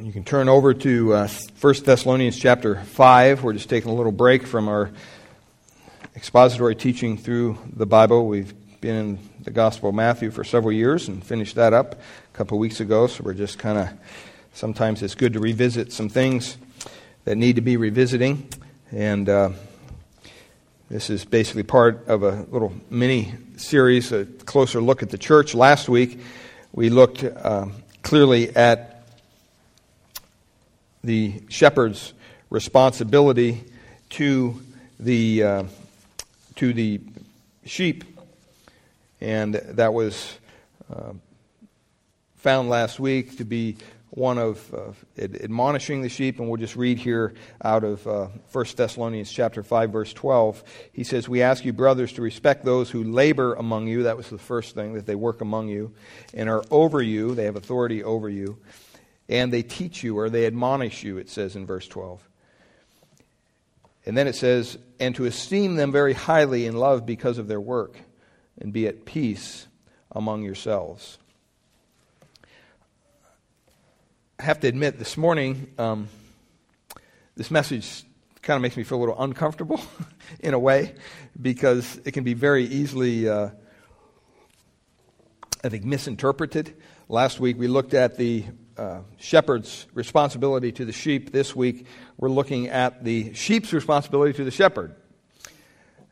You can turn over to uh, 1 Thessalonians chapter 5. We're just taking a little break from our expository teaching through the Bible. We've been in the Gospel of Matthew for several years and finished that up a couple weeks ago, so we're just kind of, sometimes it's good to revisit some things that need to be revisiting. And uh, this is basically part of a little mini series, a closer look at the church. Last week, we looked uh, clearly at the shepherd's responsibility to the, uh, to the sheep. And that was uh, found last week to be one of uh, admonishing the sheep, and we'll just read here out of uh, 1 Thessalonians chapter 5, verse 12. He says, We ask you, brothers, to respect those who labor among you. That was the first thing, that they work among you, and are over you. They have authority over you and they teach you or they admonish you, it says in verse 12. And then it says, and to esteem them very highly in love because of their work, and be at peace among yourselves. I have to admit, this morning, um, this message kind of makes me feel a little uncomfortable in a way because it can be very easily, uh, I think, misinterpreted. Last week we looked at the uh, shepherd's responsibility to the sheep. This week, we're looking at the sheep's responsibility to the shepherd.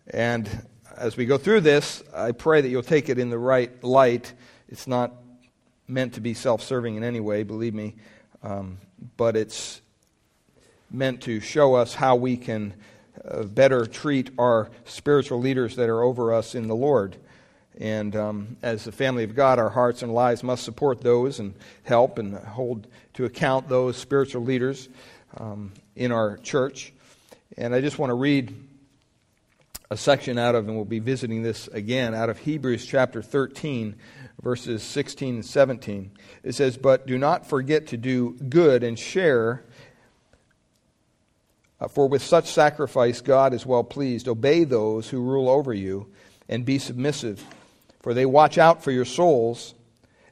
And as we go through this, I pray that you'll take it in the right light. It's not meant to be self serving in any way, believe me, um, but it's meant to show us how we can uh, better treat our spiritual leaders that are over us in the Lord. And um, as the family of God, our hearts and lives must support those and help and hold to account those spiritual leaders um, in our church. And I just want to read a section out of, and we'll be visiting this again, out of Hebrews chapter 13, verses 16 and 17. It says, But do not forget to do good and share. Uh, for with such sacrifice God is well pleased. Obey those who rule over you and be submissive for they watch out for your souls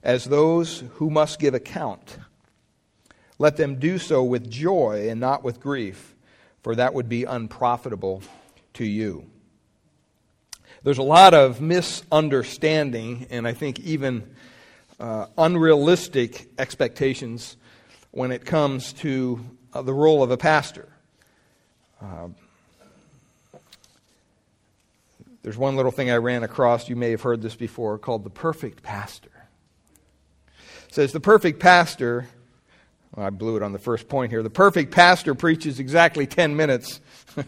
as those who must give account. Let them do so with joy and not with grief, for that would be unprofitable to you. There's a lot of misunderstanding and I think even uh, unrealistic expectations when it comes to uh, the role of a pastor. Uh, there's one little thing I ran across, you may have heard this before, called the perfect pastor. It says the perfect pastor, well, I blew it on the first point here, the perfect pastor preaches exactly 10 minutes.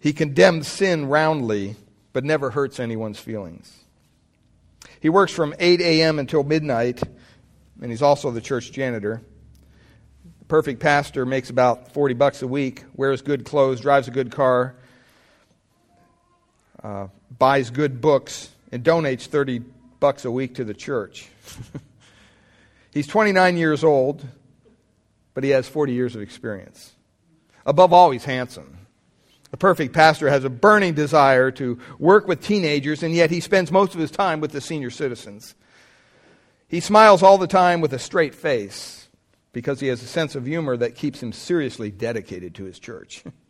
he condemns sin roundly, but never hurts anyone's feelings. He works from 8 a.m. until midnight, and he's also the church janitor. The perfect pastor makes about 40 bucks a week, wears good clothes, drives a good car, uh, buys good books and donates 30 bucks a week to the church. he's 29 years old, but he has 40 years of experience. Above all, he's handsome. The perfect pastor has a burning desire to work with teenagers, and yet he spends most of his time with the senior citizens. He smiles all the time with a straight face because he has a sense of humor that keeps him seriously dedicated to his church.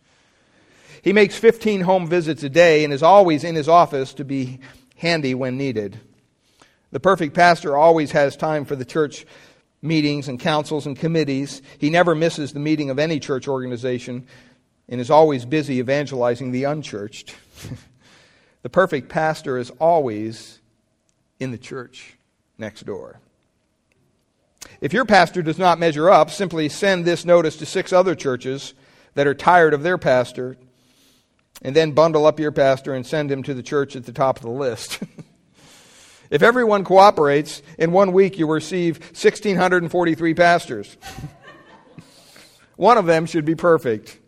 He makes 15 home visits a day and is always in his office to be handy when needed. The perfect pastor always has time for the church meetings and councils and committees. He never misses the meeting of any church organization and is always busy evangelizing the unchurched. the perfect pastor is always in the church next door. If your pastor does not measure up, simply send this notice to six other churches that are tired of their pastor and then bundle up your pastor and send him to the church at the top of the list. if everyone cooperates, in one week you receive 1,643 pastors. one of them should be perfect.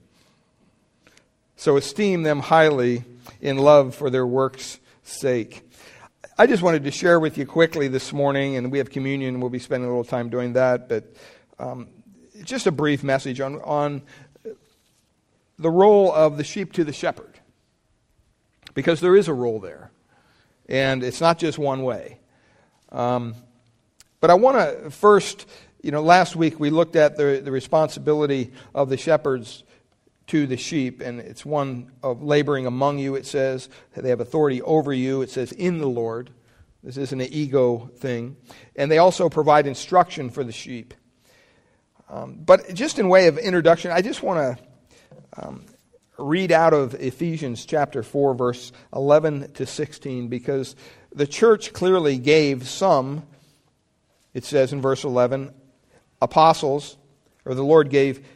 So esteem them highly in love for their work's sake. I just wanted to share with you quickly this morning, and we have communion. We'll be spending a little time doing that, but um, just a brief message on, on the role of the sheep to the shepherd. Because there is a role there. And it's not just one way. Um, but I want to first You know, last week we looked at the, the responsibility of the shepherds to the sheep, and it's one of laboring among you, it says. They have authority over you, it says, in the Lord. This isn't an ego thing. And they also provide instruction for the sheep. Um, but just in way of introduction, I just want to um, read out of Ephesians chapter 4, verse 11 to 16, because the church clearly gave some, it says in verse 11, apostles, or the Lord gave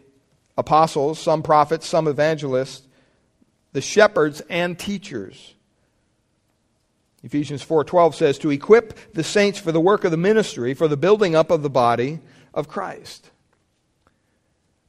apostles, some prophets, some evangelists, the shepherds and teachers. Ephesians 4:12 says to equip the saints for the work of the ministry for the building up of the body of Christ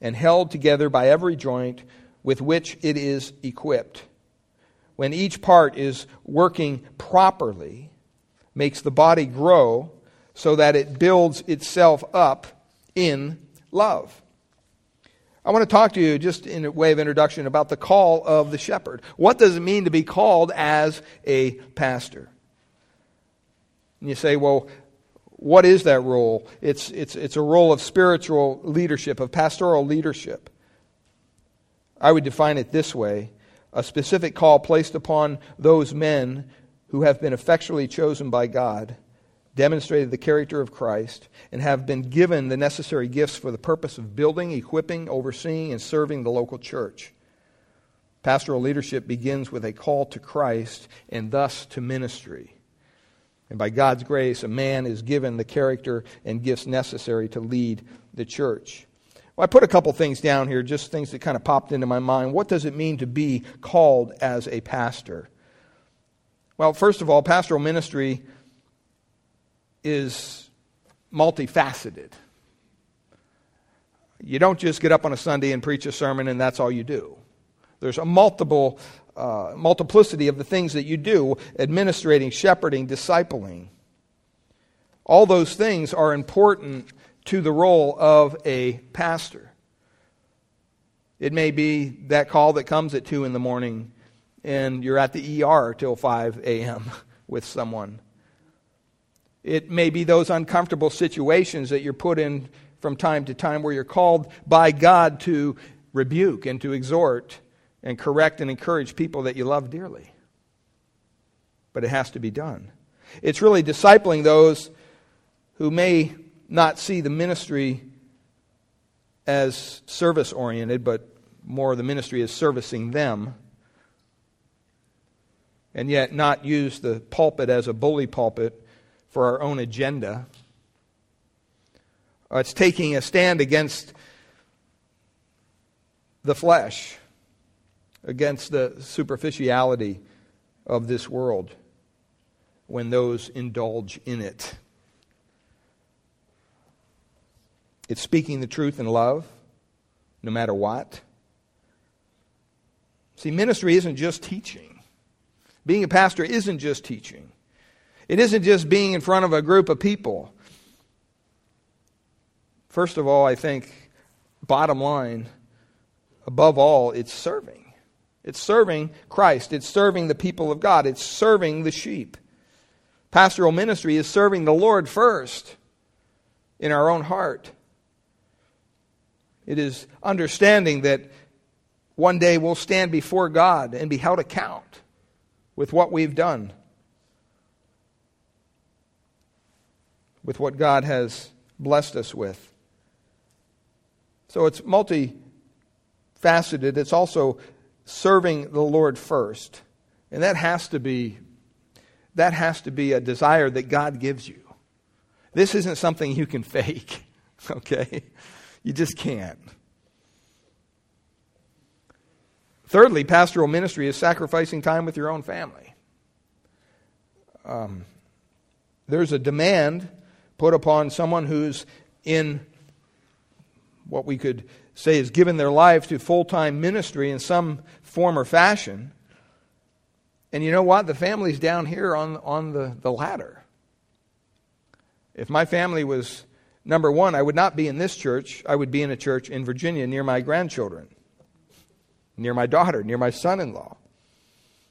and held together by every joint with which it is equipped, when each part is working properly, makes the body grow so that it builds itself up in love. I want to talk to you just in a way of introduction about the call of the shepherd. What does it mean to be called as a pastor? And you say, well, what is that role? It's, it's, it's a role of spiritual leadership, of pastoral leadership. I would define it this way a specific call placed upon those men who have been effectually chosen by God demonstrated the character of Christ, and have been given the necessary gifts for the purpose of building, equipping, overseeing, and serving the local church. Pastoral leadership begins with a call to Christ and thus to ministry. And by God's grace, a man is given the character and gifts necessary to lead the church. Well, I put a couple things down here, just things that kind of popped into my mind. What does it mean to be called as a pastor? Well, first of all, pastoral ministry is multifaceted. You don't just get up on a Sunday and preach a sermon and that's all you do. There's a multiple uh, multiplicity of the things that you do administrating, shepherding, discipling. All those things are important to the role of a pastor. It may be that call that comes at 2 in the morning and you're at the ER till 5 a.m. with someone. It may be those uncomfortable situations that you're put in from time to time where you're called by God to rebuke and to exhort and correct and encourage people that you love dearly. But it has to be done. It's really discipling those who may not see the ministry as service oriented, but more the ministry as servicing them, and yet not use the pulpit as a bully pulpit for our own agenda. Uh, it's taking a stand against the flesh, against the superficiality of this world when those indulge in it. It's speaking the truth in love, no matter what. See, ministry isn't just teaching. Being a pastor isn't just teaching. It isn't just being in front of a group of people. First of all, I think, bottom line, above all, it's serving. It's serving Christ. It's serving the people of God. It's serving the sheep. Pastoral ministry is serving the Lord first in our own heart. It is understanding that one day we'll stand before God and be held account with what we've done. with what God has blessed us with. So it's multifaceted. It's also serving the Lord first. And that has to be that has to be a desire that God gives you. This isn't something you can fake, okay? You just can't. Thirdly, pastoral ministry is sacrificing time with your own family. Um, there's a demand put upon someone who's in what we could say is given their life to full time ministry in some form or fashion. And you know what? The family's down here on, on the, the ladder. If my family was number one, I would not be in this church. I would be in a church in Virginia near my grandchildren, near my daughter, near my son in law.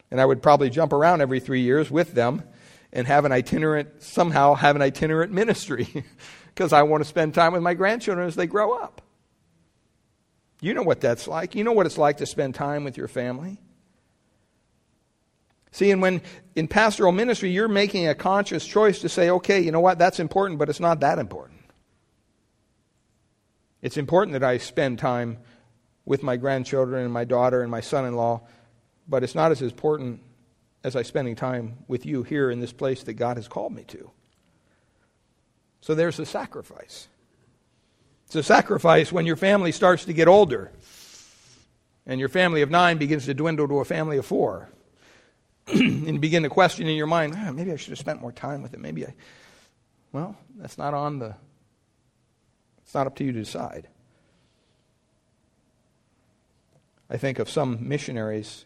And I would probably jump around every three years with them and have an itinerant, somehow have an itinerant ministry because I want to spend time with my grandchildren as they grow up. You know what that's like. You know what it's like to spend time with your family. See, and when in pastoral ministry, you're making a conscious choice to say, okay, you know what, that's important, but it's not that important. It's important that I spend time with my grandchildren and my daughter and my son in law, but it's not as important as I spending time with you here in this place that God has called me to. So there's a sacrifice. It's a sacrifice when your family starts to get older and your family of nine begins to dwindle to a family of four. and you begin to question in your mind, oh, maybe I should have spent more time with it. Maybe I. Well, that's not on the. It's not up to you to decide. I think of some missionaries,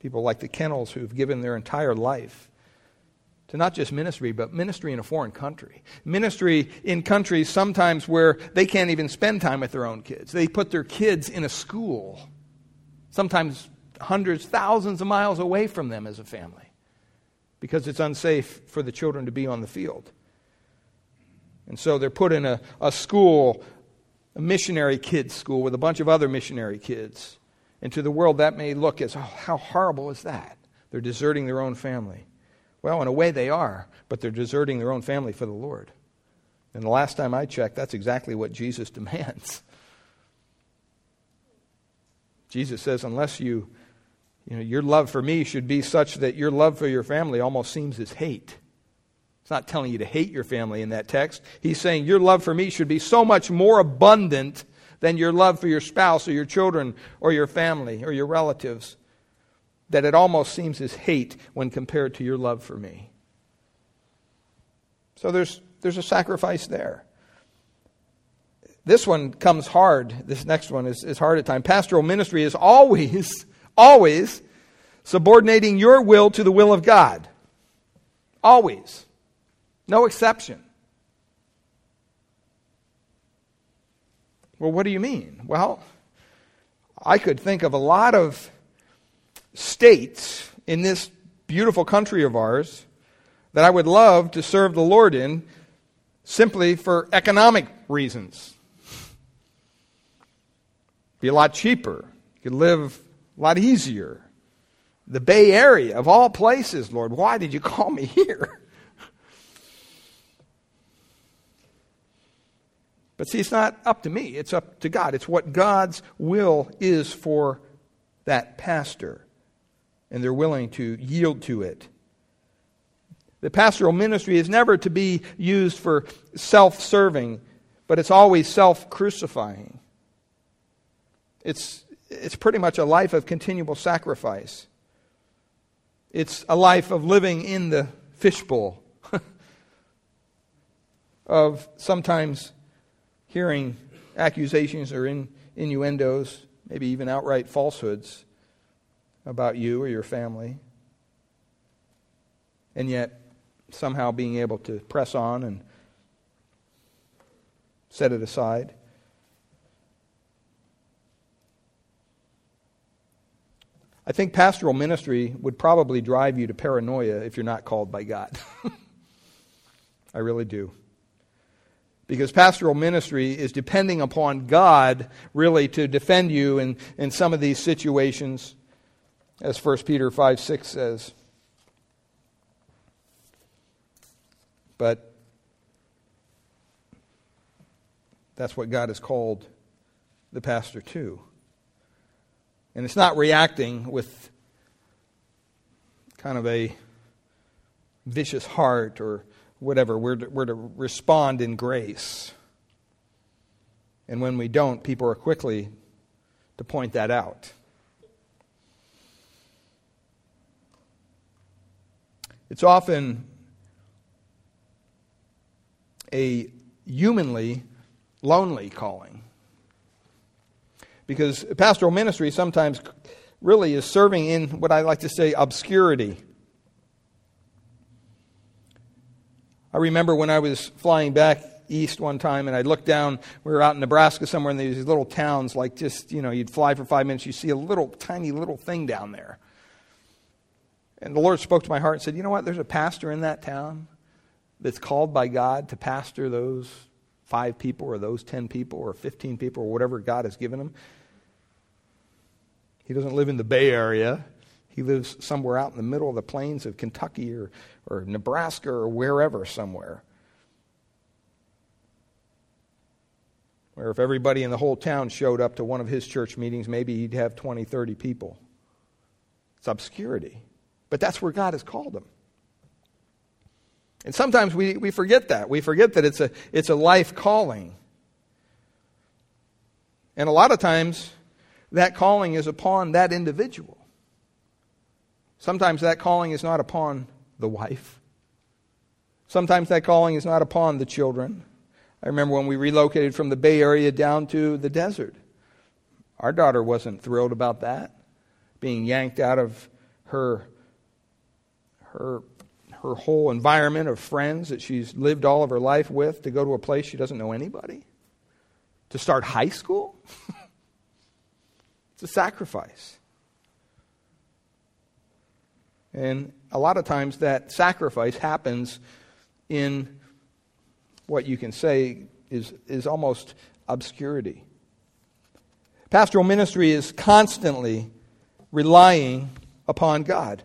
people like the Kennels, who've given their entire life to not just ministry, but ministry in a foreign country. Ministry in countries sometimes where they can't even spend time with their own kids. They put their kids in a school, sometimes hundreds, thousands of miles away from them as a family, because it's unsafe for the children to be on the field. And so they're put in a, a school, a missionary kids school with a bunch of other missionary kids. And to the world, that may look as, oh, how horrible is that? They're deserting their own family. Well, in a way, they are, but they're deserting their own family for the Lord. And the last time I checked, that's exactly what Jesus demands. Jesus says, unless you, you know, your love for me should be such that your love for your family almost seems as hate. It's not telling you to hate your family in that text. He's saying your love for me should be so much more abundant than your love for your spouse or your children or your family or your relatives that it almost seems as hate when compared to your love for me. So there's, there's a sacrifice there. This one comes hard. This next one is, is hard at times. Pastoral ministry is always, always subordinating your will to the will of God. Always. No exception. Well, what do you mean? Well, I could think of a lot of states in this beautiful country of ours that I would love to serve the Lord in simply for economic reasons. Be a lot cheaper. You could live a lot easier. The Bay Area, of all places, Lord, why did you call me here? But see, it's not up to me, it's up to God. It's what God's will is for that pastor and they're willing to yield to it. The pastoral ministry is never to be used for self serving, but it's always self crucifying. It's, it's pretty much a life of continual sacrifice. It's a life of living in the fishbowl, of sometimes hearing accusations or in, innuendos, maybe even outright falsehoods about you or your family, and yet somehow being able to press on and set it aside. I think pastoral ministry would probably drive you to paranoia if you're not called by God. I really do. Because pastoral ministry is depending upon God really to defend you in, in some of these situations as 1 Peter 5 6 says. But that's what God has called the pastor to. And it's not reacting with kind of a vicious heart or whatever. We're to, we're to respond in grace. And when we don't, people are quickly to point that out. It's often a humanly lonely calling. Because pastoral ministry sometimes really is serving in what I like to say obscurity. I remember when I was flying back east one time and I looked down, we were out in Nebraska somewhere in these little towns, like just, you know, you'd fly for five minutes, you see a little tiny little thing down there. And the Lord spoke to my heart and said, You know what? There's a pastor in that town that's called by God to pastor those five people or those 10 people or 15 people or whatever God has given him. He doesn't live in the Bay Area. He lives somewhere out in the middle of the plains of Kentucky or, or Nebraska or wherever somewhere. Where if everybody in the whole town showed up to one of his church meetings, maybe he'd have 20, 30 people. It's obscurity. But that's where God has called them. And sometimes we, we forget that. We forget that it's a, it's a life calling. And a lot of times, that calling is upon that individual. Sometimes that calling is not upon the wife. Sometimes that calling is not upon the children. I remember when we relocated from the Bay Area down to the desert. Our daughter wasn't thrilled about that, being yanked out of her, her, her whole environment of friends that she's lived all of her life with to go to a place she doesn't know anybody, to start high school. it's a sacrifice. And a lot of times that sacrifice happens in what you can say is, is almost obscurity. Pastoral ministry is constantly relying upon God.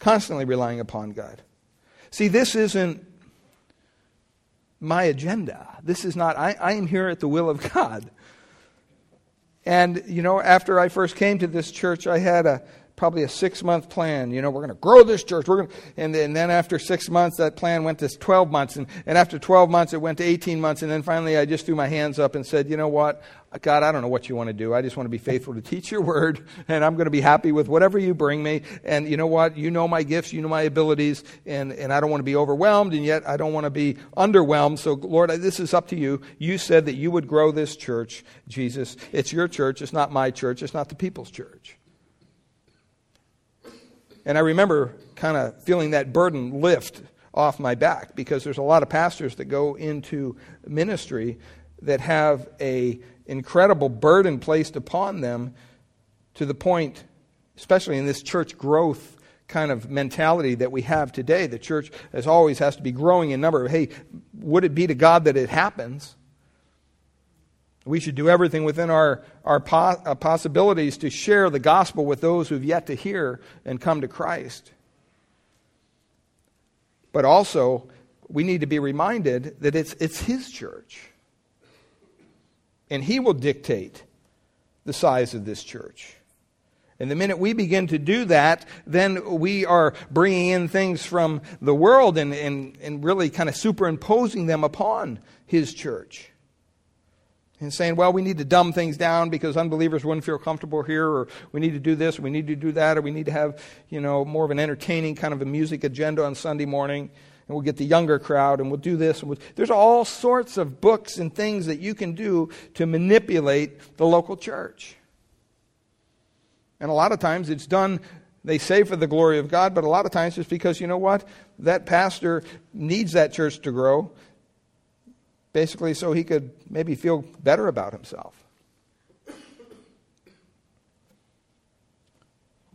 Constantly relying upon God. See, this isn't my agenda. This is not, I, I am here at the will of God. And, you know, after I first came to this church, I had a, probably a six month plan. You know, we're going to grow this church. We're going and, and then after six months, that plan went to 12 months. And, and after 12 months, it went to 18 months. And then finally, I just threw my hands up and said, you know what? God, I don't know what you want to do. I just want to be faithful to teach your word. And I'm going to be happy with whatever you bring me. And you know what? You know my gifts. You know my abilities. And, and I don't want to be overwhelmed. And yet I don't want to be underwhelmed. So, Lord, this is up to you. You said that you would grow this church, Jesus. It's your church. It's not my church. It's not the people's church. And I remember kind of feeling that burden lift off my back because there's a lot of pastors that go into ministry that have a incredible burden placed upon them to the point especially in this church growth kind of mentality that we have today the church as always has to be growing in number. Hey would it be to god that it happens we should do everything within our, our uh, possibilities to share the gospel with those who've yet to hear and come to Christ. But also, we need to be reminded that it's, it's His church. And He will dictate the size of this church. And the minute we begin to do that, then we are bringing in things from the world and, and, and really kind of superimposing them upon His church and saying, well, we need to dumb things down because unbelievers wouldn't feel comfortable here, or we need to do this, we need to do that, or we need to have, you know, more of an entertaining kind of a music agenda on Sunday morning, and we'll get the younger crowd, and we'll do this. And we'll... There's all sorts of books and things that you can do to manipulate the local church. And a lot of times it's done, they say for the glory of God, but a lot of times it's because, you know what? That pastor needs that church to grow basically so he could maybe feel better about himself.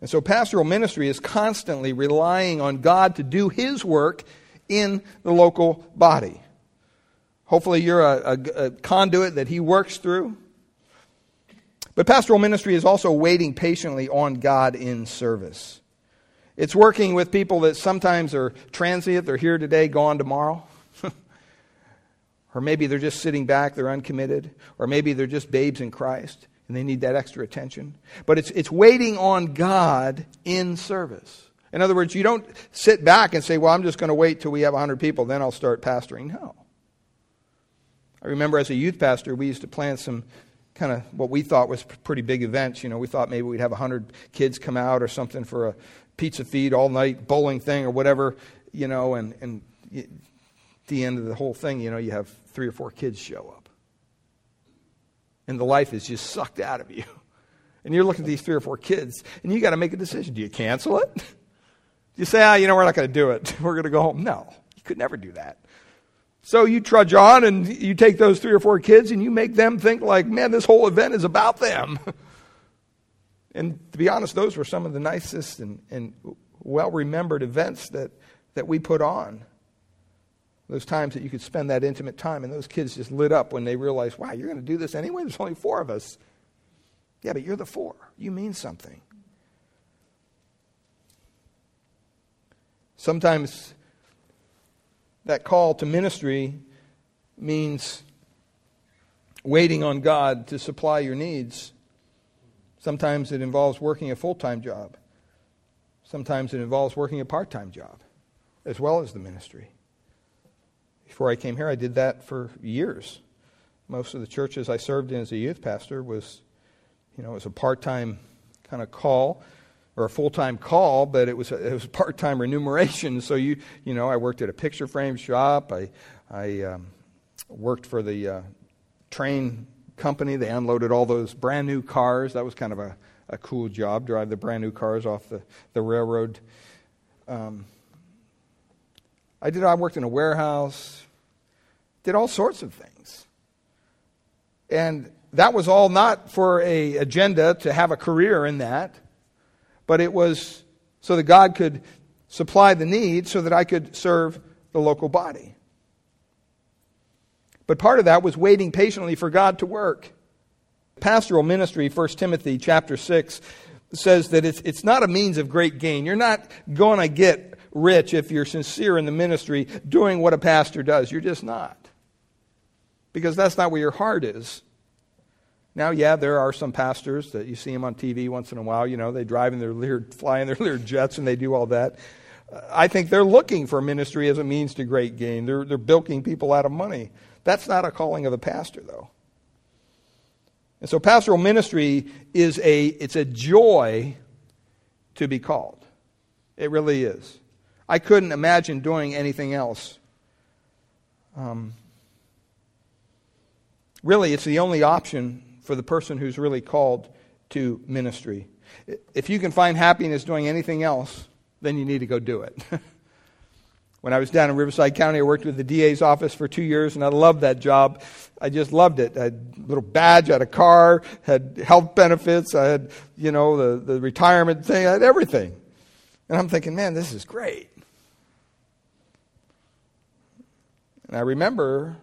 And so pastoral ministry is constantly relying on God to do his work in the local body. Hopefully, you're a, a, a, conduit that he works through. But pastoral ministry is also waiting patiently on God in service. It's working with people that sometimes are transient, they're here today, gone tomorrow. Or maybe they're just sitting back, they're uncommitted. Or maybe they're just babes in Christ and they need that extra attention. But it's, it's waiting on God in service. In other words, you don't sit back and say, well, I'm just going to wait till we have 100 people, then I'll start pastoring. No. I remember as a youth pastor, we used to plan some kind of what we thought was pretty big events. You know, we thought maybe we'd have 100 kids come out or something for a pizza feed all night bowling thing or whatever, you know, and, and the end of the whole thing, you know, you have three or four kids show up. and the life is just sucked out of you. And you're looking at these three or four kids, and you got to make a decision. Do you cancel it? Do you say, ah, you know, we're not going to do it. We're going to go home? No, you could never do that. So you trudge on and you take those three or four kids and you make them think like, man, this whole event is about them. and to be honest, those were some of the nicest and, and well remembered events that, that we put on. Those times that you could spend that intimate time, and those kids just lit up when they realized, wow, you're going to do this anyway? There's only four of us. Yeah, but you're the four. You mean something. Sometimes that call to ministry means waiting on God to supply your needs. Sometimes it involves working a full time job. Sometimes it involves working a part time job as well as the ministry. Before I came here, I did that for years. Most of the churches I served in as a youth pastor was, you know, it was a part-time kind of call or a full-time call, but it was a, it was part-time remuneration. So you you know, I worked at a picture frame shop. I I um, worked for the uh, train company. They unloaded all those brand new cars. That was kind of a, a cool job, drive the brand new cars off the the railroad. Um, I did. I worked in a warehouse, did all sorts of things, and that was all not for a agenda to have a career in that, but it was so that God could supply the need, so that I could serve the local body. But part of that was waiting patiently for God to work. Pastoral ministry, 1 Timothy chapter 6, says that it's, it's not a means of great gain. You're not going to get rich if you're sincere in the ministry doing what a pastor does. You're just not. Because that's not where your heart is. Now, yeah, there are some pastors that you see them on TV once in a while. You know, they drive in their Lear, fly in their Lear jets and they do all that. I think they're looking for ministry as a means to great gain. They're, they're bilking people out of money. That's not a calling of a pastor, though. And so pastoral ministry is a, it's a joy to be called. It really is. I couldn't imagine doing anything else. Um, really, it's the only option for the person who's really called to ministry. If you can find happiness doing anything else, then you need to go do it. when I was down in Riverside County, I worked with the DA's office for two years, and I loved that job. I just loved it. I had a little badge, I had a car, had health benefits, I had, you know, the, the retirement thing, I had everything. And I'm thinking, man, this is great. And I remember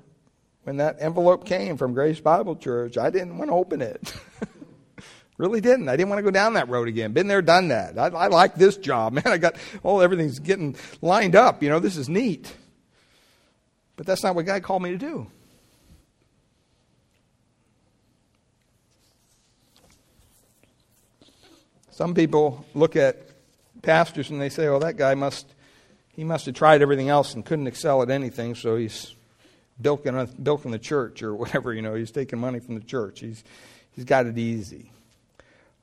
when that envelope came from Grace Bible Church, I didn't want to open it. really didn't. I didn't want to go down that road again. Been there, done that. I, I like this job, man. I got all oh, everything's getting lined up. You know, this is neat. But that's not what God called me to do. Some people look at pastors and they say, "Oh, that guy must." he must have tried everything else and couldn't excel at anything, so he's bilking, bilking the church or whatever, you know, he's taking money from the church. He's, he's got it easy.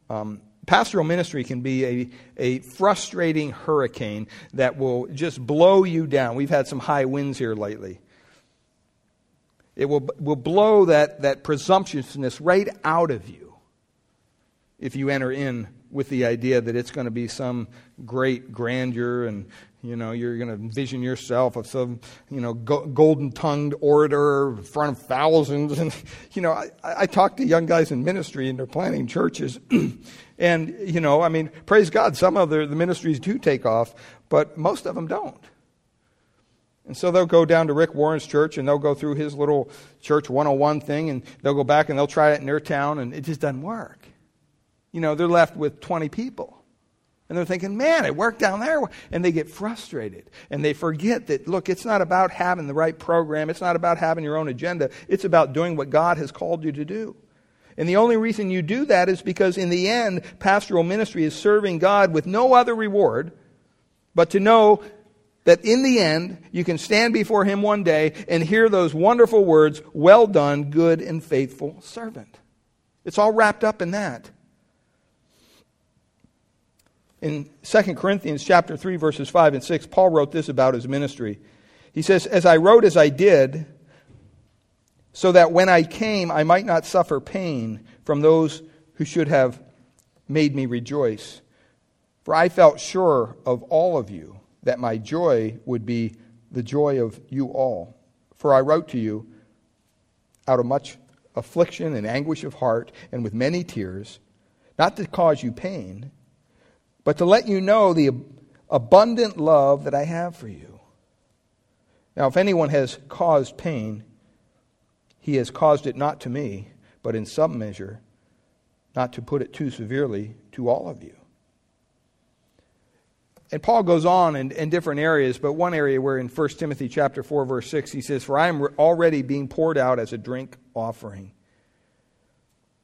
Um, pastoral ministry can be a, a frustrating hurricane that will just blow you down. We've had some high winds here lately. It will, will blow that, that presumptuousness right out of you if you enter in with the idea that it's going to be some great grandeur and you know, you're going to envision yourself of some, you know, go- golden tongued orator in front of thousands. And, you know, I, I talk to young guys in ministry and they're planning churches. and, you know, I mean, praise God, some of the, the ministries do take off, but most of them don't. And so they'll go down to Rick Warren's church and they'll go through his little church 101 thing and they'll go back and they'll try it in their town and it just doesn't work. You know, they're left with 20 people. And they're thinking, man, it worked down there. And they get frustrated. And they forget that, look, it's not about having the right program. It's not about having your own agenda. It's about doing what God has called you to do. And the only reason you do that is because in the end, pastoral ministry is serving God with no other reward but to know that in the end, you can stand before Him one day and hear those wonderful words, well done, good and faithful servant. It's all wrapped up in that. In 2 Corinthians chapter 3 verses 5 and 6, Paul wrote this about his ministry. He says, "As I wrote as I did, so that when I came, I might not suffer pain from those who should have made me rejoice. For I felt sure of all of you that my joy would be the joy of you all. For I wrote to you out of much affliction and anguish of heart and with many tears, not to cause you pain, but to let you know the abundant love that I have for you. Now, if anyone has caused pain, he has caused it not to me, but in some measure, not to put it too severely, to all of you. And Paul goes on in, in different areas, but one area where in 1 Timothy chapter 4, verse 6, he says, For I am already being poured out as a drink offering.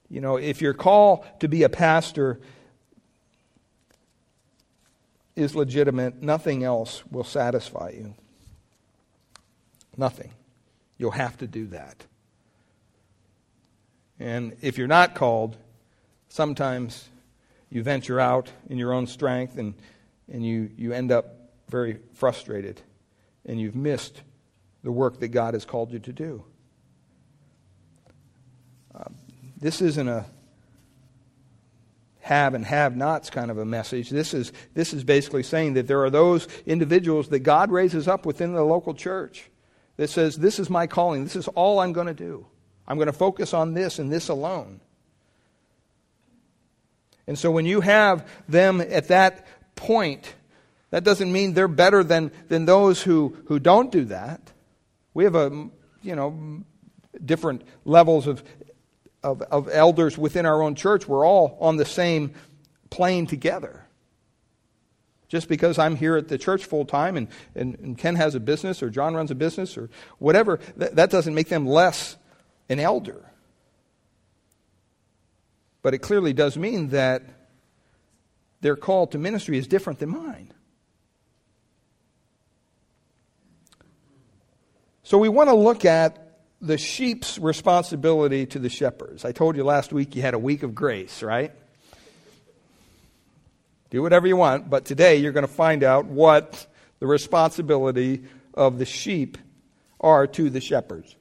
You know, if your call to be a pastor is legitimate, nothing else will satisfy you. Nothing. You'll have to do that. And if you're not called, sometimes you venture out in your own strength and, and you, you end up very frustrated and you've missed the work that God has called you to do. Uh, this isn't a have and have nots kind of a message. This is, this is basically saying that there are those individuals that God raises up within the local church that says, This is my calling, this is all I'm going to do. I'm going to focus on this and this alone. And so when you have them at that point, that doesn't mean they're better than, than those who, who don't do that. We have a, you know, different levels of, of, of elders within our own church. We're all on the same plane together. Just because I'm here at the church full time and, and, and, Ken has a business or John runs a business or whatever, that, that doesn't make them less an elder. But it clearly does mean that their call to ministry is different than mine. So we want to look at the sheep's responsibility to the shepherds. I told you last week you had a week of grace, right? Do whatever you want, but today you're going to find out what the responsibility of the sheep are to the shepherds.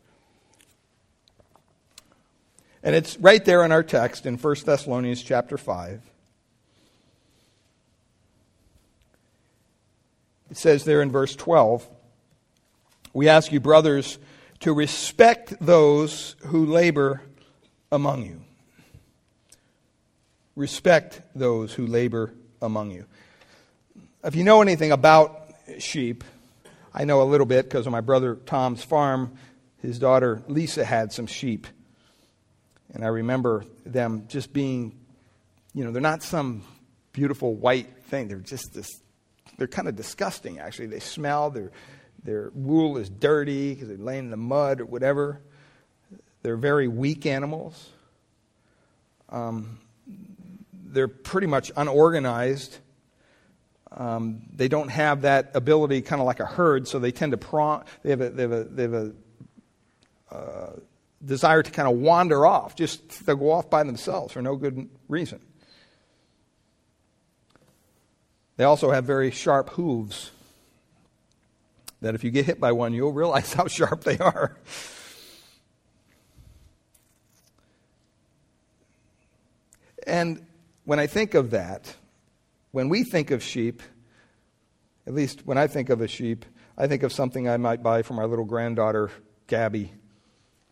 And it's right there in our text in 1 Thessalonians chapter 5. It says there in verse 12, we ask you, brothers, to respect those who labor among you. Respect those who labor among you. If you know anything about sheep, I know a little bit because of my brother Tom's farm. His daughter Lisa had some sheep. And I remember them just being, you know, they're not some beautiful white thing. They're just this, they're kind of disgusting, actually. They smell, their, their wool is dirty because they lay in the mud or whatever. They're very weak animals. Um, they're pretty much unorganized. Um, they don't have that ability, kind of like a herd, so they tend to prawn. They have a, they have a, they have a uh, desire to kind of wander off, just to go off by themselves for no good reason. They also have very sharp hooves that if you get hit by one, you'll realize how sharp they are. And when I think of that, when we think of sheep, at least when I think of a sheep, I think of something I might buy for my little granddaughter, Gabby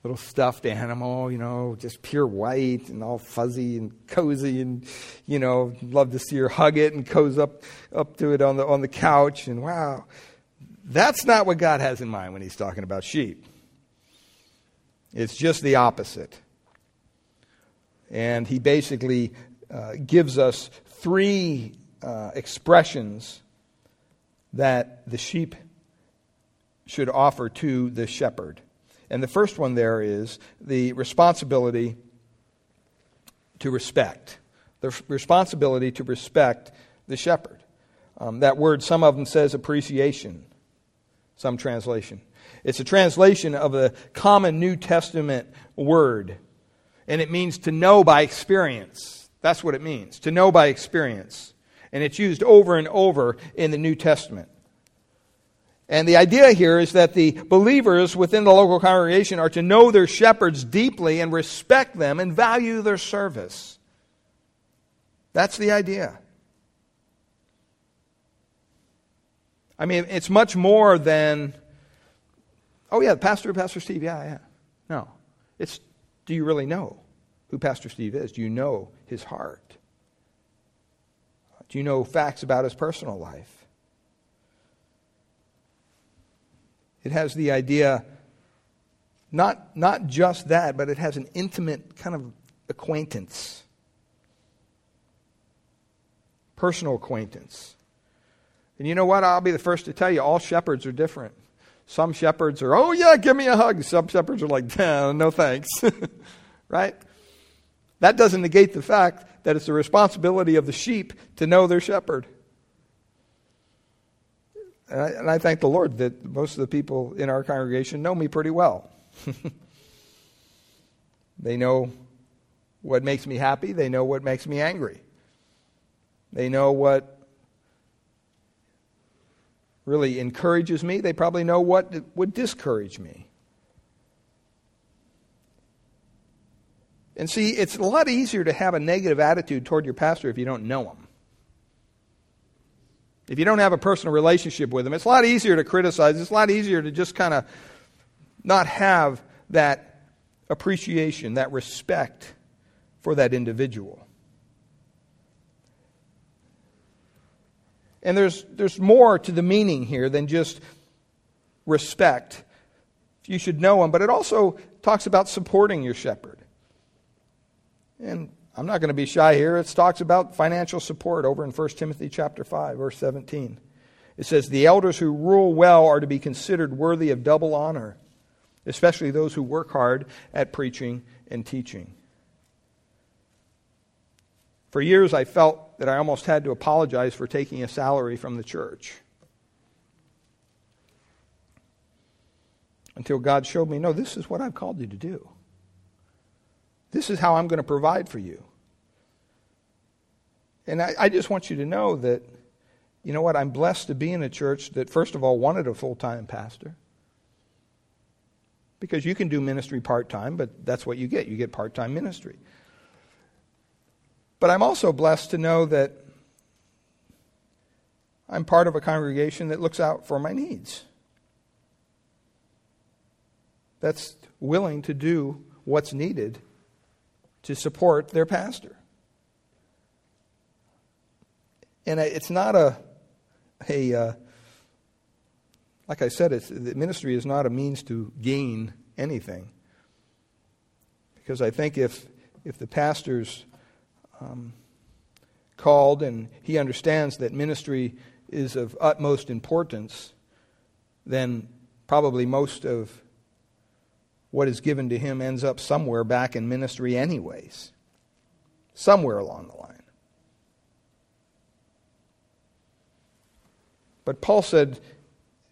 little stuffed animal, you know, just pure white and all fuzzy and cozy and, you know, love to see her hug it and cozy up, up to it on the, on the couch. And wow, that's not what God has in mind when he's talking about sheep. It's just the opposite. And he basically uh, gives us three uh, expressions that the sheep should offer to the shepherd. And the first one there is the responsibility to respect. The responsibility to respect the shepherd. Um, that word, some of them says appreciation, some translation. It's a translation of a common New Testament word, and it means to know by experience. That's what it means, to know by experience. And it's used over and over in the New Testament. And the idea here is that the believers within the local congregation are to know their shepherds deeply and respect them and value their service. That's the idea. I mean, it's much more than, oh, yeah, the Pastor, Pastor Steve, yeah, yeah. No. It's, do you really know who Pastor Steve is? Do you know his heart? Do you know facts about his personal life? It has the idea, not, not just that, but it has an intimate kind of acquaintance, personal acquaintance. And you know what? I'll be the first to tell you all shepherds are different. Some shepherds are, oh, yeah, give me a hug. Some shepherds are like, no thanks. right? That doesn't negate the fact that it's the responsibility of the sheep to know their shepherd. And I, and I thank the Lord that most of the people in our congregation know me pretty well. they know what makes me happy, they know what makes me angry. They know what really encourages me. They probably know what would discourage me. And see, it's a lot easier to have a negative attitude toward your pastor if you don't know him. If you don't have a personal relationship with him, it's a lot easier to criticize. It's a lot easier to just kind of not have that appreciation, that respect for that individual. And there's, there's more to the meaning here than just respect. You should know him, but it also talks about supporting your shepherd. And I'm not going to be shy here. It talks about financial support over in 1 Timothy chapter 5 verse 17. It says the elders who rule well are to be considered worthy of double honor, especially those who work hard at preaching and teaching. For years I felt that I almost had to apologize for taking a salary from the church. Until God showed me, no, this is what I've called you to do. This is how I'm going to provide for you. And I, I, just want you to know that, you know what, I'm blessed to be in a church that, first of all, wanted a full time pastor. Because you can do ministry part time, but that's what you get. You get part time ministry. But I'm also blessed to know that I'm part of a congregation that looks out for my needs. That's willing to do what's needed to support their pastor. And it's not a, a uh, like I said, it's, the ministry is not a means to gain anything. Because I think if, if the pastor's um, called and he understands that ministry is of utmost importance, then probably most of what is given to him ends up somewhere back in ministry, anyways. Somewhere along the line. But Paul said,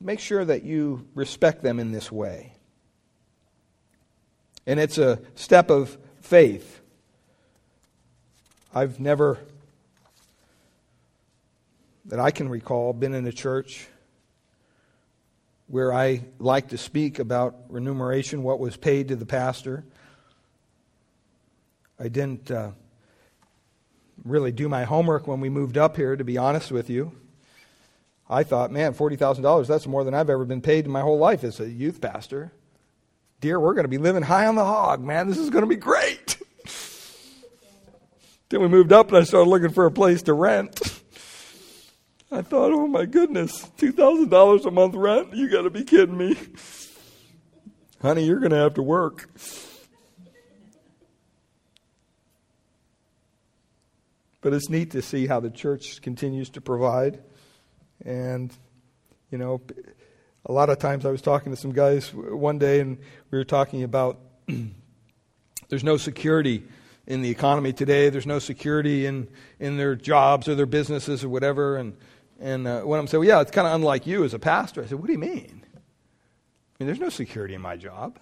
make sure that you respect them in this way. And it's a step of faith. I've never, that I can recall, been in a church where I like to speak about remuneration, what was paid to the pastor. I didn't uh, really do my homework when we moved up here, to be honest with you. I thought, man, $40,000, that's more than I've ever been paid in my whole life as a youth pastor. Dear, we're going to be living high on the hog, man. This is going to be great. Then we moved up and I started looking for a place to rent. I thought, oh my goodness, $2,000 a month rent? You got to be kidding me. Honey, you're going to have to work. But it's neat to see how the church continues to provide. And, you know, a lot of times I was talking to some guys one day and we were talking about there's no security in the economy today. There's no security in, in their jobs or their businesses or whatever. And and uh, when I'm saying, well, yeah, it's kind of unlike you as a pastor, I said, what do you mean? I mean, there's no security in my job.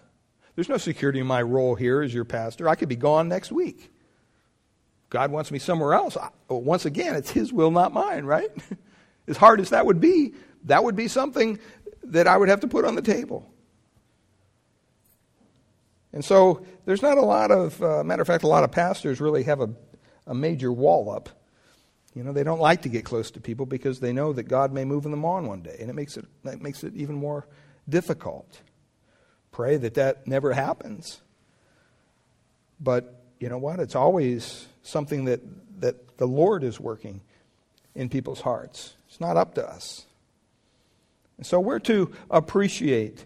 There's no security in my role here as your pastor. I could be gone next week. God wants me somewhere else. I, once again, it's His will, not mine, right? as hard as that would be, that would be something that I would have to put on the table. And so there's not a lot of, uh, matter of fact, a lot of pastors really have a, a major wall up. You know, they don't like to get close to people because they know that God may move them on one day, and it makes it, that makes it even more difficult. Pray that that never happens. But you know what? It's always something that, that the Lord is working in people's hearts. It's not up to us. And so we're to appreciate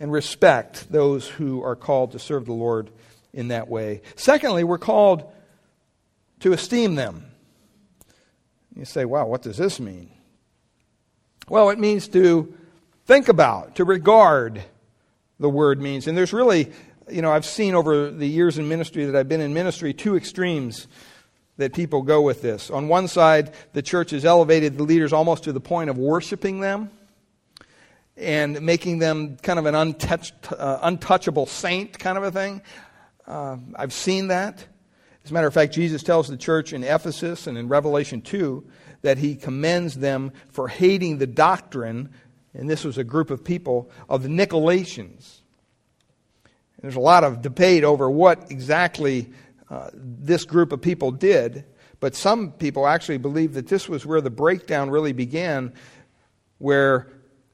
and respect those who are called to serve the Lord in that way. Secondly, we're called to esteem them. You say, wow, what does this mean? Well, it means to think about, to regard, the word means. And there's really, you know, I've seen over the years in ministry that I've been in ministry two extremes that people go with this. On one side, the church has elevated the leaders almost to the point of worshiping them and making them kind of an uh, untouchable saint kind of a thing. Uh, I've seen that. As a matter of fact, Jesus tells the church in Ephesus and in Revelation 2 that he commends them for hating the doctrine, and this was a group of people, of the Nicolaitans. There's a lot of debate over what exactly uh, this group of people did, but some people actually believe that this was where the breakdown really began, where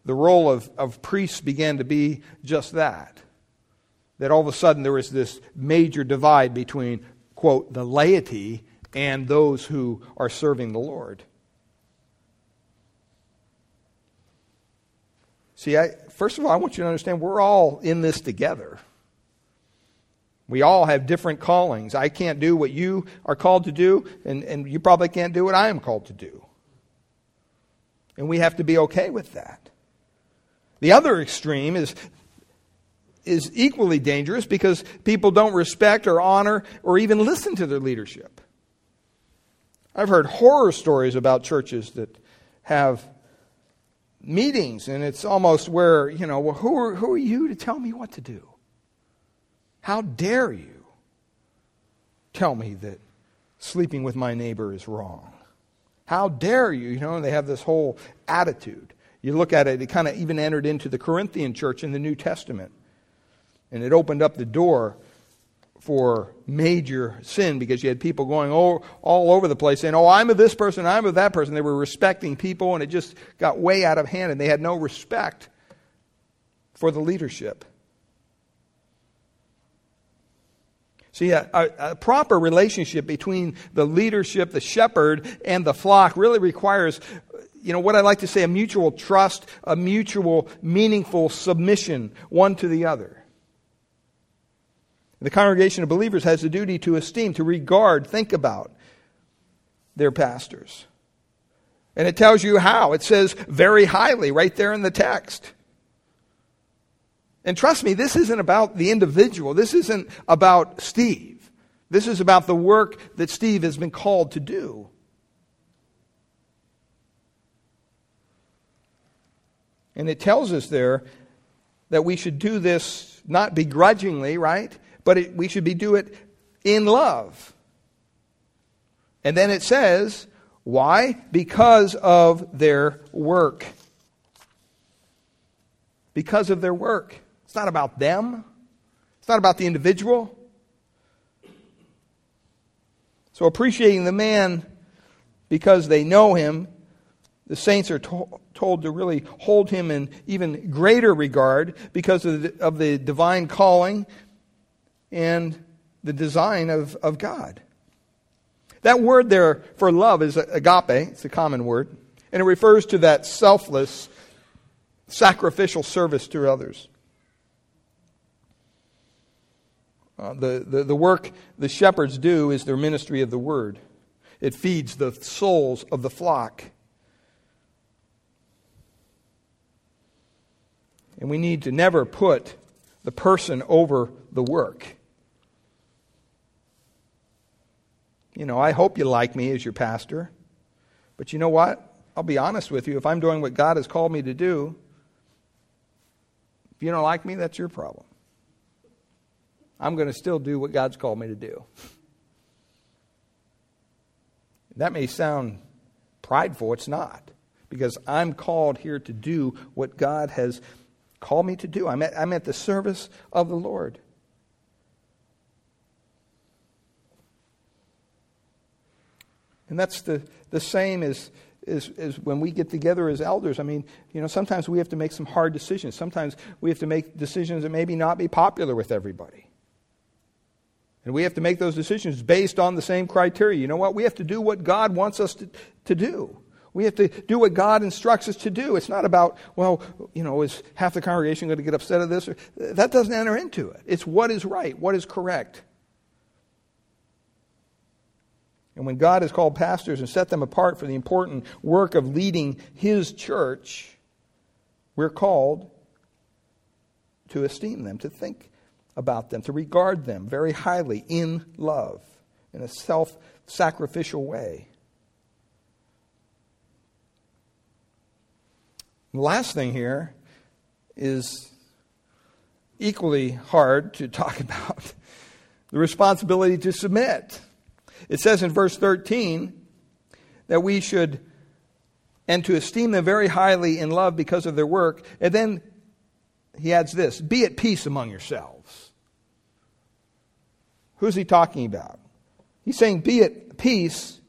the role of, of priests began to be just that. That all of a sudden there was this major divide between, quote, the laity and those who are serving the Lord. See, I, first of all, I want you to understand we're all in this together. We all have different callings. I can't do what you are called to do, and, and you probably can't do what I am called to do. And we have to be okay with that. The other extreme is, is equally dangerous because people don't respect or honor or even listen to their leadership. I've heard horror stories about churches that have meetings, and it's almost where, you know, well, who are, who are you to tell me what to do? How dare you tell me that sleeping with my neighbor is wrong? How dare you? You know, and they have this whole attitude. You look at it, it kind of even entered into the Corinthian church in the New Testament. And it opened up the door for major sin because you had people going all, all over the place saying, Oh, I'm of this person, I'm of that person. They were respecting people, and it just got way out of hand, and they had no respect for the leadership. See, a, a, a, proper relationship between the leadership, the shepherd, and the flock really requires you know, what I like to say, a mutual trust, a mutual meaningful submission one to the other. The congregation of believers has a duty to esteem, to regard, think about their pastors. And it tells you how. It says very highly right there in the text. And trust me, this isn't about the individual. This isn't about Steve. This is about the work that Steve has been called to do. And it tells us there that we should do this not begrudgingly, right? But it, we should be do it in love. And then it says, why? Because of their work. Because of their work. It's not about them. It's not about the individual. So appreciating the man because they know him, the saints are told told to really hold him in even greater regard because of the, of the divine calling and the design of, of God. That word there for love is agape, it's a common word, and it refers to that selfless, sacrificial service to others. Uh, the, the, the work the shepherds do is their ministry of the word. It feeds the souls of the flock. And we need to never put the person over the work. You know, I hope you like me as your pastor. But you know what? I'll be honest with you. If I'm doing what God has called me to do, if you don't like me, that's your problem. I'm going to still do what God's called me to do. That may sound prideful, it's not because I'm called here to do what God has called me to do. I'm at, I'm at the service of the Lord. And that's the, the same as, as, as when we get together as elders. I mean, you know, sometimes we have to make some hard decisions. Sometimes we have to make decisions that maybe not be popular with everybody. And we have to make those decisions based on the same criteria. You know what? We have to do what God wants us to, to do. We have to do what God instructs us to do. It's not about, well, you know, is half the congregation going to get upset at this? That doesn't enter into it. It's what is right, what is correct. And when God has called pastors and set them apart for the important work of leading His church, we're called to esteem them, to think about them, to regard them very highly in love, in a self sacrificial way. The last thing here is equally hard to talk about the responsibility to submit. It says in verse 13 that we should, and to esteem them very highly in love because of their work. And then he adds this be at peace among yourselves. Who's he talking about? He's saying, be at peace,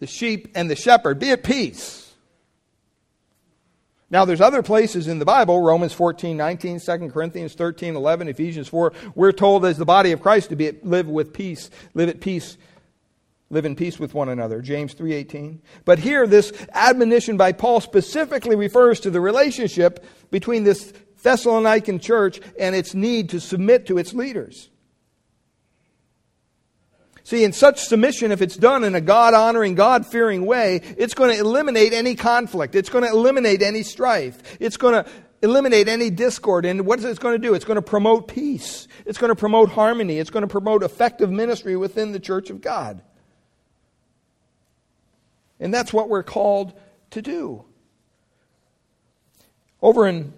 the sheep and the shepherd, be at peace. Now, there's other places in the Bible, Romans 14, 19, 2 Corinthians 13, 11, Ephesians 4, we're told as the body of Christ to be live with peace, live at peace, live in peace with one another. James 3:18. But here this admonition by Paul specifically refers to the relationship between this Thessalonican church and its need to submit to its leaders. See, in such submission, if it's done in a God honoring, God fearing way, it's going to eliminate any conflict. It's going to eliminate any strife. It's going to eliminate any discord. And what is it going to do? It's going to promote peace. It's going to promote harmony. It's going to promote effective ministry within the church of God. And that's what we're called to do. Over in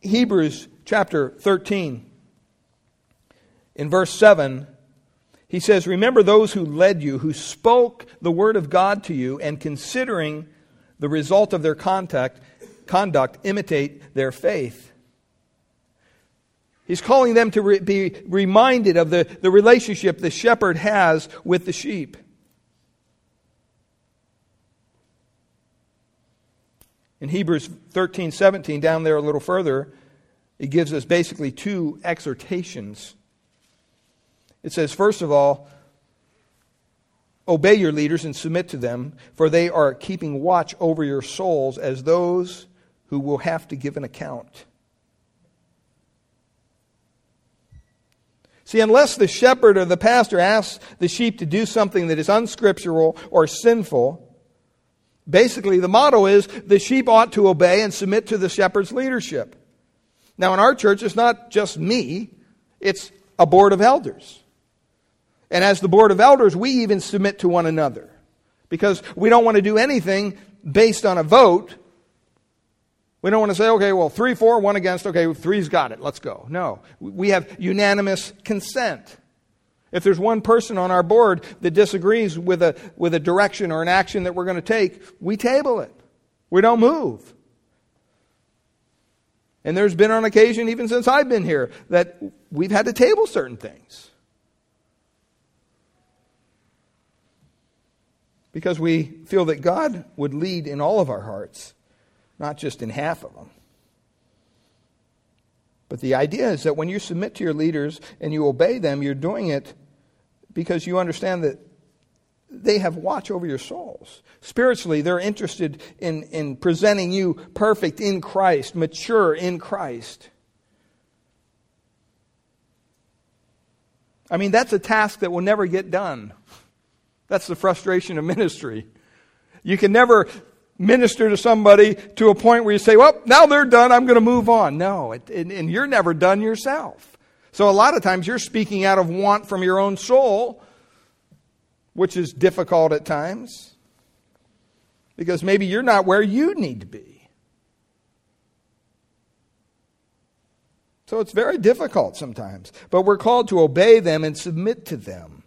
Hebrews chapter 13, in verse 7, he says, Remember those who led you, who spoke the word of God to you, and considering the result of their contact, conduct, imitate their faith. He's calling them to re- be reminded of the, the relationship the shepherd has with the sheep. In Hebrews 13 17, down there a little further, it gives us basically two exhortations it says, first of all, obey your leaders and submit to them, for they are keeping watch over your souls as those who will have to give an account. See, unless the shepherd or the pastor asks the sheep to do something that is unscriptural or sinful, basically the motto is the sheep ought to obey and submit to the shepherd's leadership. Now, in our church, it's not just me, it's a board of elders. And as the board of elders, we even submit to one another because we don't want to do anything based on a vote. We don't want to say, okay, well, three, four, one against, okay, three's got it, let's go. No. We have unanimous consent. If there's one person on our board that disagrees with a, with a direction or an action that we're going to take, we table it. We don't move. And there's been on occasion, even since I've been here, that we've had to table certain things. Because we feel that God would lead in all of our hearts, not just in half of them. But the idea is that when you submit to your leaders and you obey them, you're doing it because you understand that they have watch over your souls. Spiritually, they're interested in, in presenting you perfect in Christ, mature in Christ. I mean, that's a task that will never get done. That's the frustration of ministry. You can never minister to somebody to a point where you say, well, now they're done, I'm going to move on. No, it, and, and you're never done yourself. So a lot of times you're speaking out of want from your own soul, which is difficult at times, because maybe you're not where you need to be. So it's very difficult sometimes, but we're called to obey them and submit to them.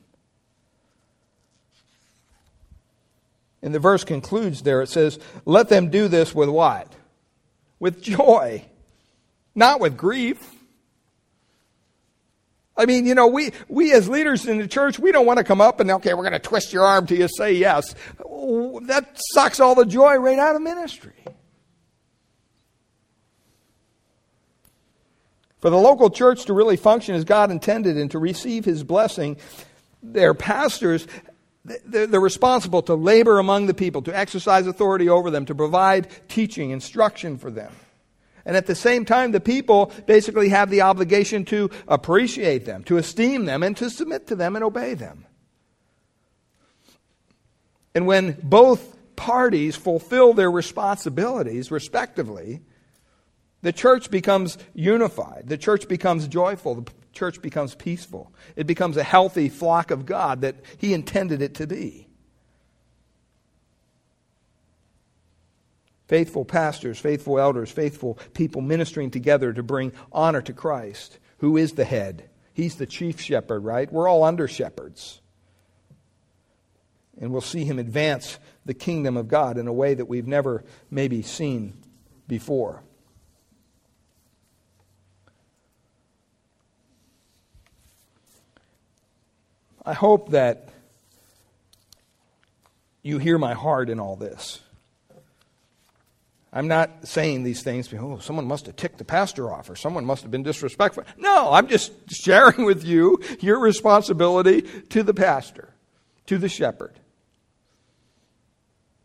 And the verse concludes there. It says, Let them do this with what? With joy, not with grief. I mean, you know, we, we as leaders in the church, we don't want to come up and, okay, we're going to twist your arm till you say yes. That sucks all the joy right out of ministry. For the local church to really function as God intended and to receive his blessing, their pastors, they're responsible to labor among the people, to exercise authority over them, to provide teaching, instruction for them. And at the same time, the people basically have the obligation to appreciate them, to esteem them, and to submit to them and obey them. And when both parties fulfill their responsibilities respectively, the church becomes unified. The church becomes joyful. The church becomes peaceful. It becomes a healthy flock of God that He intended it to be. Faithful pastors, faithful elders, faithful people ministering together to bring honor to Christ, who is the head. He's the chief shepherd, right? We're all under shepherds. And we'll see him advance the kingdom of God in a way that we've never maybe seen before. I hope that you hear my heart in all this. I'm not saying these things, oh, someone must have ticked the pastor off or someone must have been disrespectful. No, I'm just sharing with you your responsibility to the pastor, to the shepherd.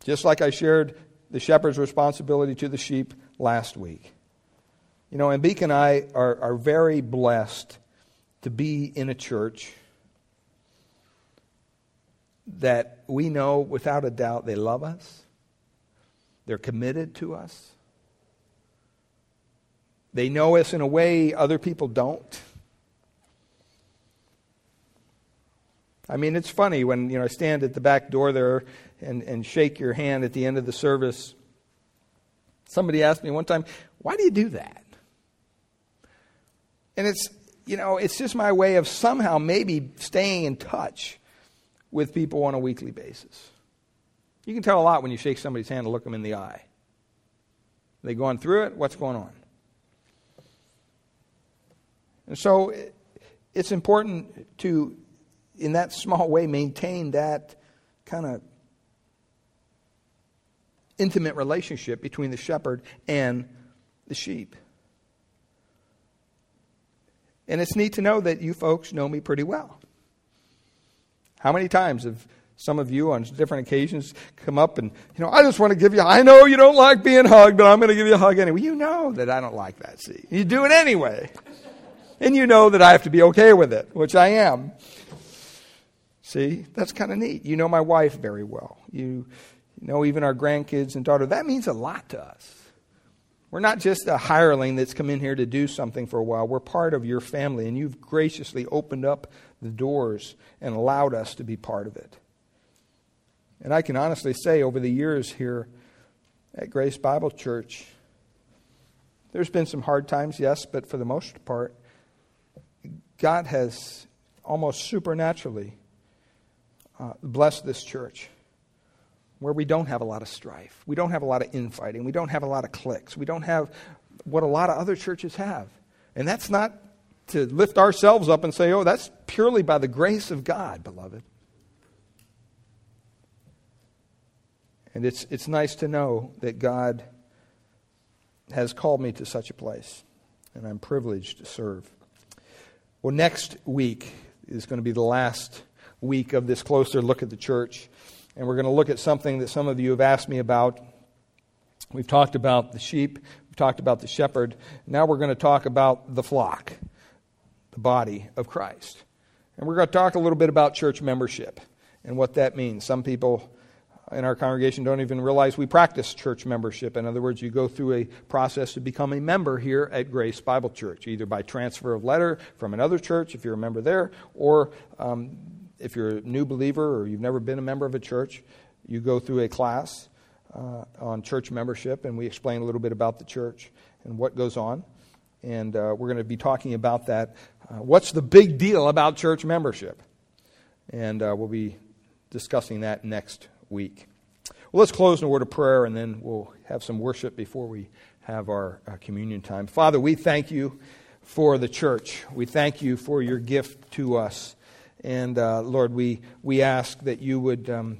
Just like I shared the shepherd's responsibility to the sheep last week. You know, and Beak and I are, are very blessed to be in a church that we know without a doubt they love us they're committed to us. They know us in a way other people don't. I mean, it's funny when you know I stand at the back door there and, and shake your hand at the end of the service. Somebody asked me one time, "Why do you do that?" And it's you know it's just my way of somehow maybe staying in touch with people on a weekly basis. You can tell a lot when you shake somebody's hand and look them in the eye. They going through it? What's going on? And so it's important to, in that small way, maintain that kind of intimate relationship between the shepherd and the sheep. And it's neat to know that you folks know me pretty well. How many times have some of you on different occasions come up and, you know, I just want to give you, I know you don't like being hugged, but I'm going to give you a hug anyway. You know that I don't like that, see. You do it anyway. And you know that I have to be okay with it, which I am. See, that's kind of neat. You know my wife very well. You know even our grandkids and daughter. That means a lot to us. We're not just a hireling that's come in here to do something for a while. We're part of your family, and you've graciously opened up the doors and allowed us to be part of it. And I can honestly say, over the years here at Grace Bible Church, there's been some hard times, yes, but for the most part, God has almost supernaturally uh, blessed this church where we don't have a lot of strife. We don't have a lot of infighting. We don't have a lot of cliques. We don't have what a lot of other churches have. And that's not to lift ourselves up and say, oh, that's purely by the grace of God, beloved. And it's, it's nice to know that God has called me to such a place, and I'm privileged to serve. Well, next week is going to be the last week of this closer look at the church, and we're going to look at something that some of you have asked me about. We've talked about the sheep, we've talked about the shepherd. Now we're going to talk about the flock, the body of Christ. And we're going to talk a little bit about church membership and what that means. Some people in our congregation don't even realize we practice church membership. In other words, you go through a process to become a member here at Grace Bible Church, either by transfer of letter from another church, if you're a member there, or um, if you're a new believer or you've never been a member of a church, you go through a class uh, on church membership, and we explain a little bit about the church and what goes on. And uh, we're going to be talking about that. Uh, what's the big deal about church membership? And uh, we'll be discussing that next week. Well, let's close in a word of prayer and then we'll have some worship before we have our uh, communion time. Father, we thank you for the church. We thank you for your gift to us. And uh, Lord, we, we ask that you would um,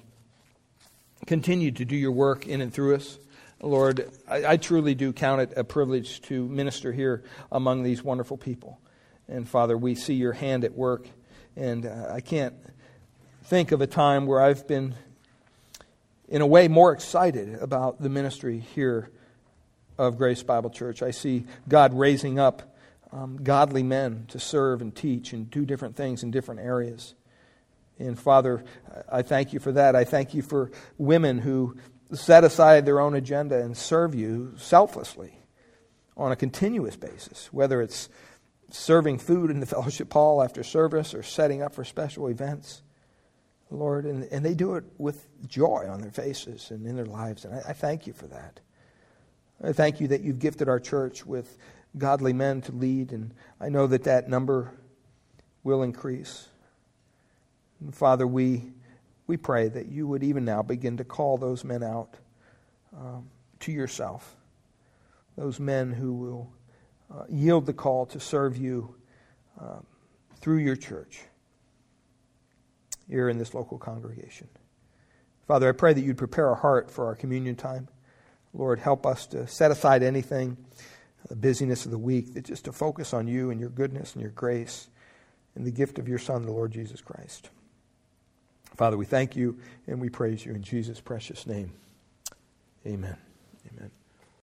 continue to do your work in and through us. Lord, I, I, truly do count it a privilege to minister here among these wonderful people. And Father, we see your hand at work. And uh, I can't think of a time where I've been, in a way, more excited about the ministry here of Grace Bible Church. I see God raising up um, godly men to serve and teach and do different things in different areas. And Father, I thank you for that. I thank you for women who set aside their own agenda and serve you selflessly on a continuous basis, whether it's serving food in the fellowship hall after service or setting up for special events. Lord, and, and they do it with joy on their faces and in their lives. And I, I thank you for that. I thank you that you've gifted our church with godly men to lead, and I know that that number will increase. And Father, we, we pray that you would even now begin to call those men out um, to yourself, those men who will uh, yield the call to serve you um, through your church here in this local congregation. Father, I pray that you'd prepare our heart for our communion time. Lord, help us to set aside anything the busyness of the week, that just to focus on you and your goodness and your grace and the gift of your Son, the Lord Jesus Christ. Father, we thank you and we praise you in Jesus' precious name. Amen.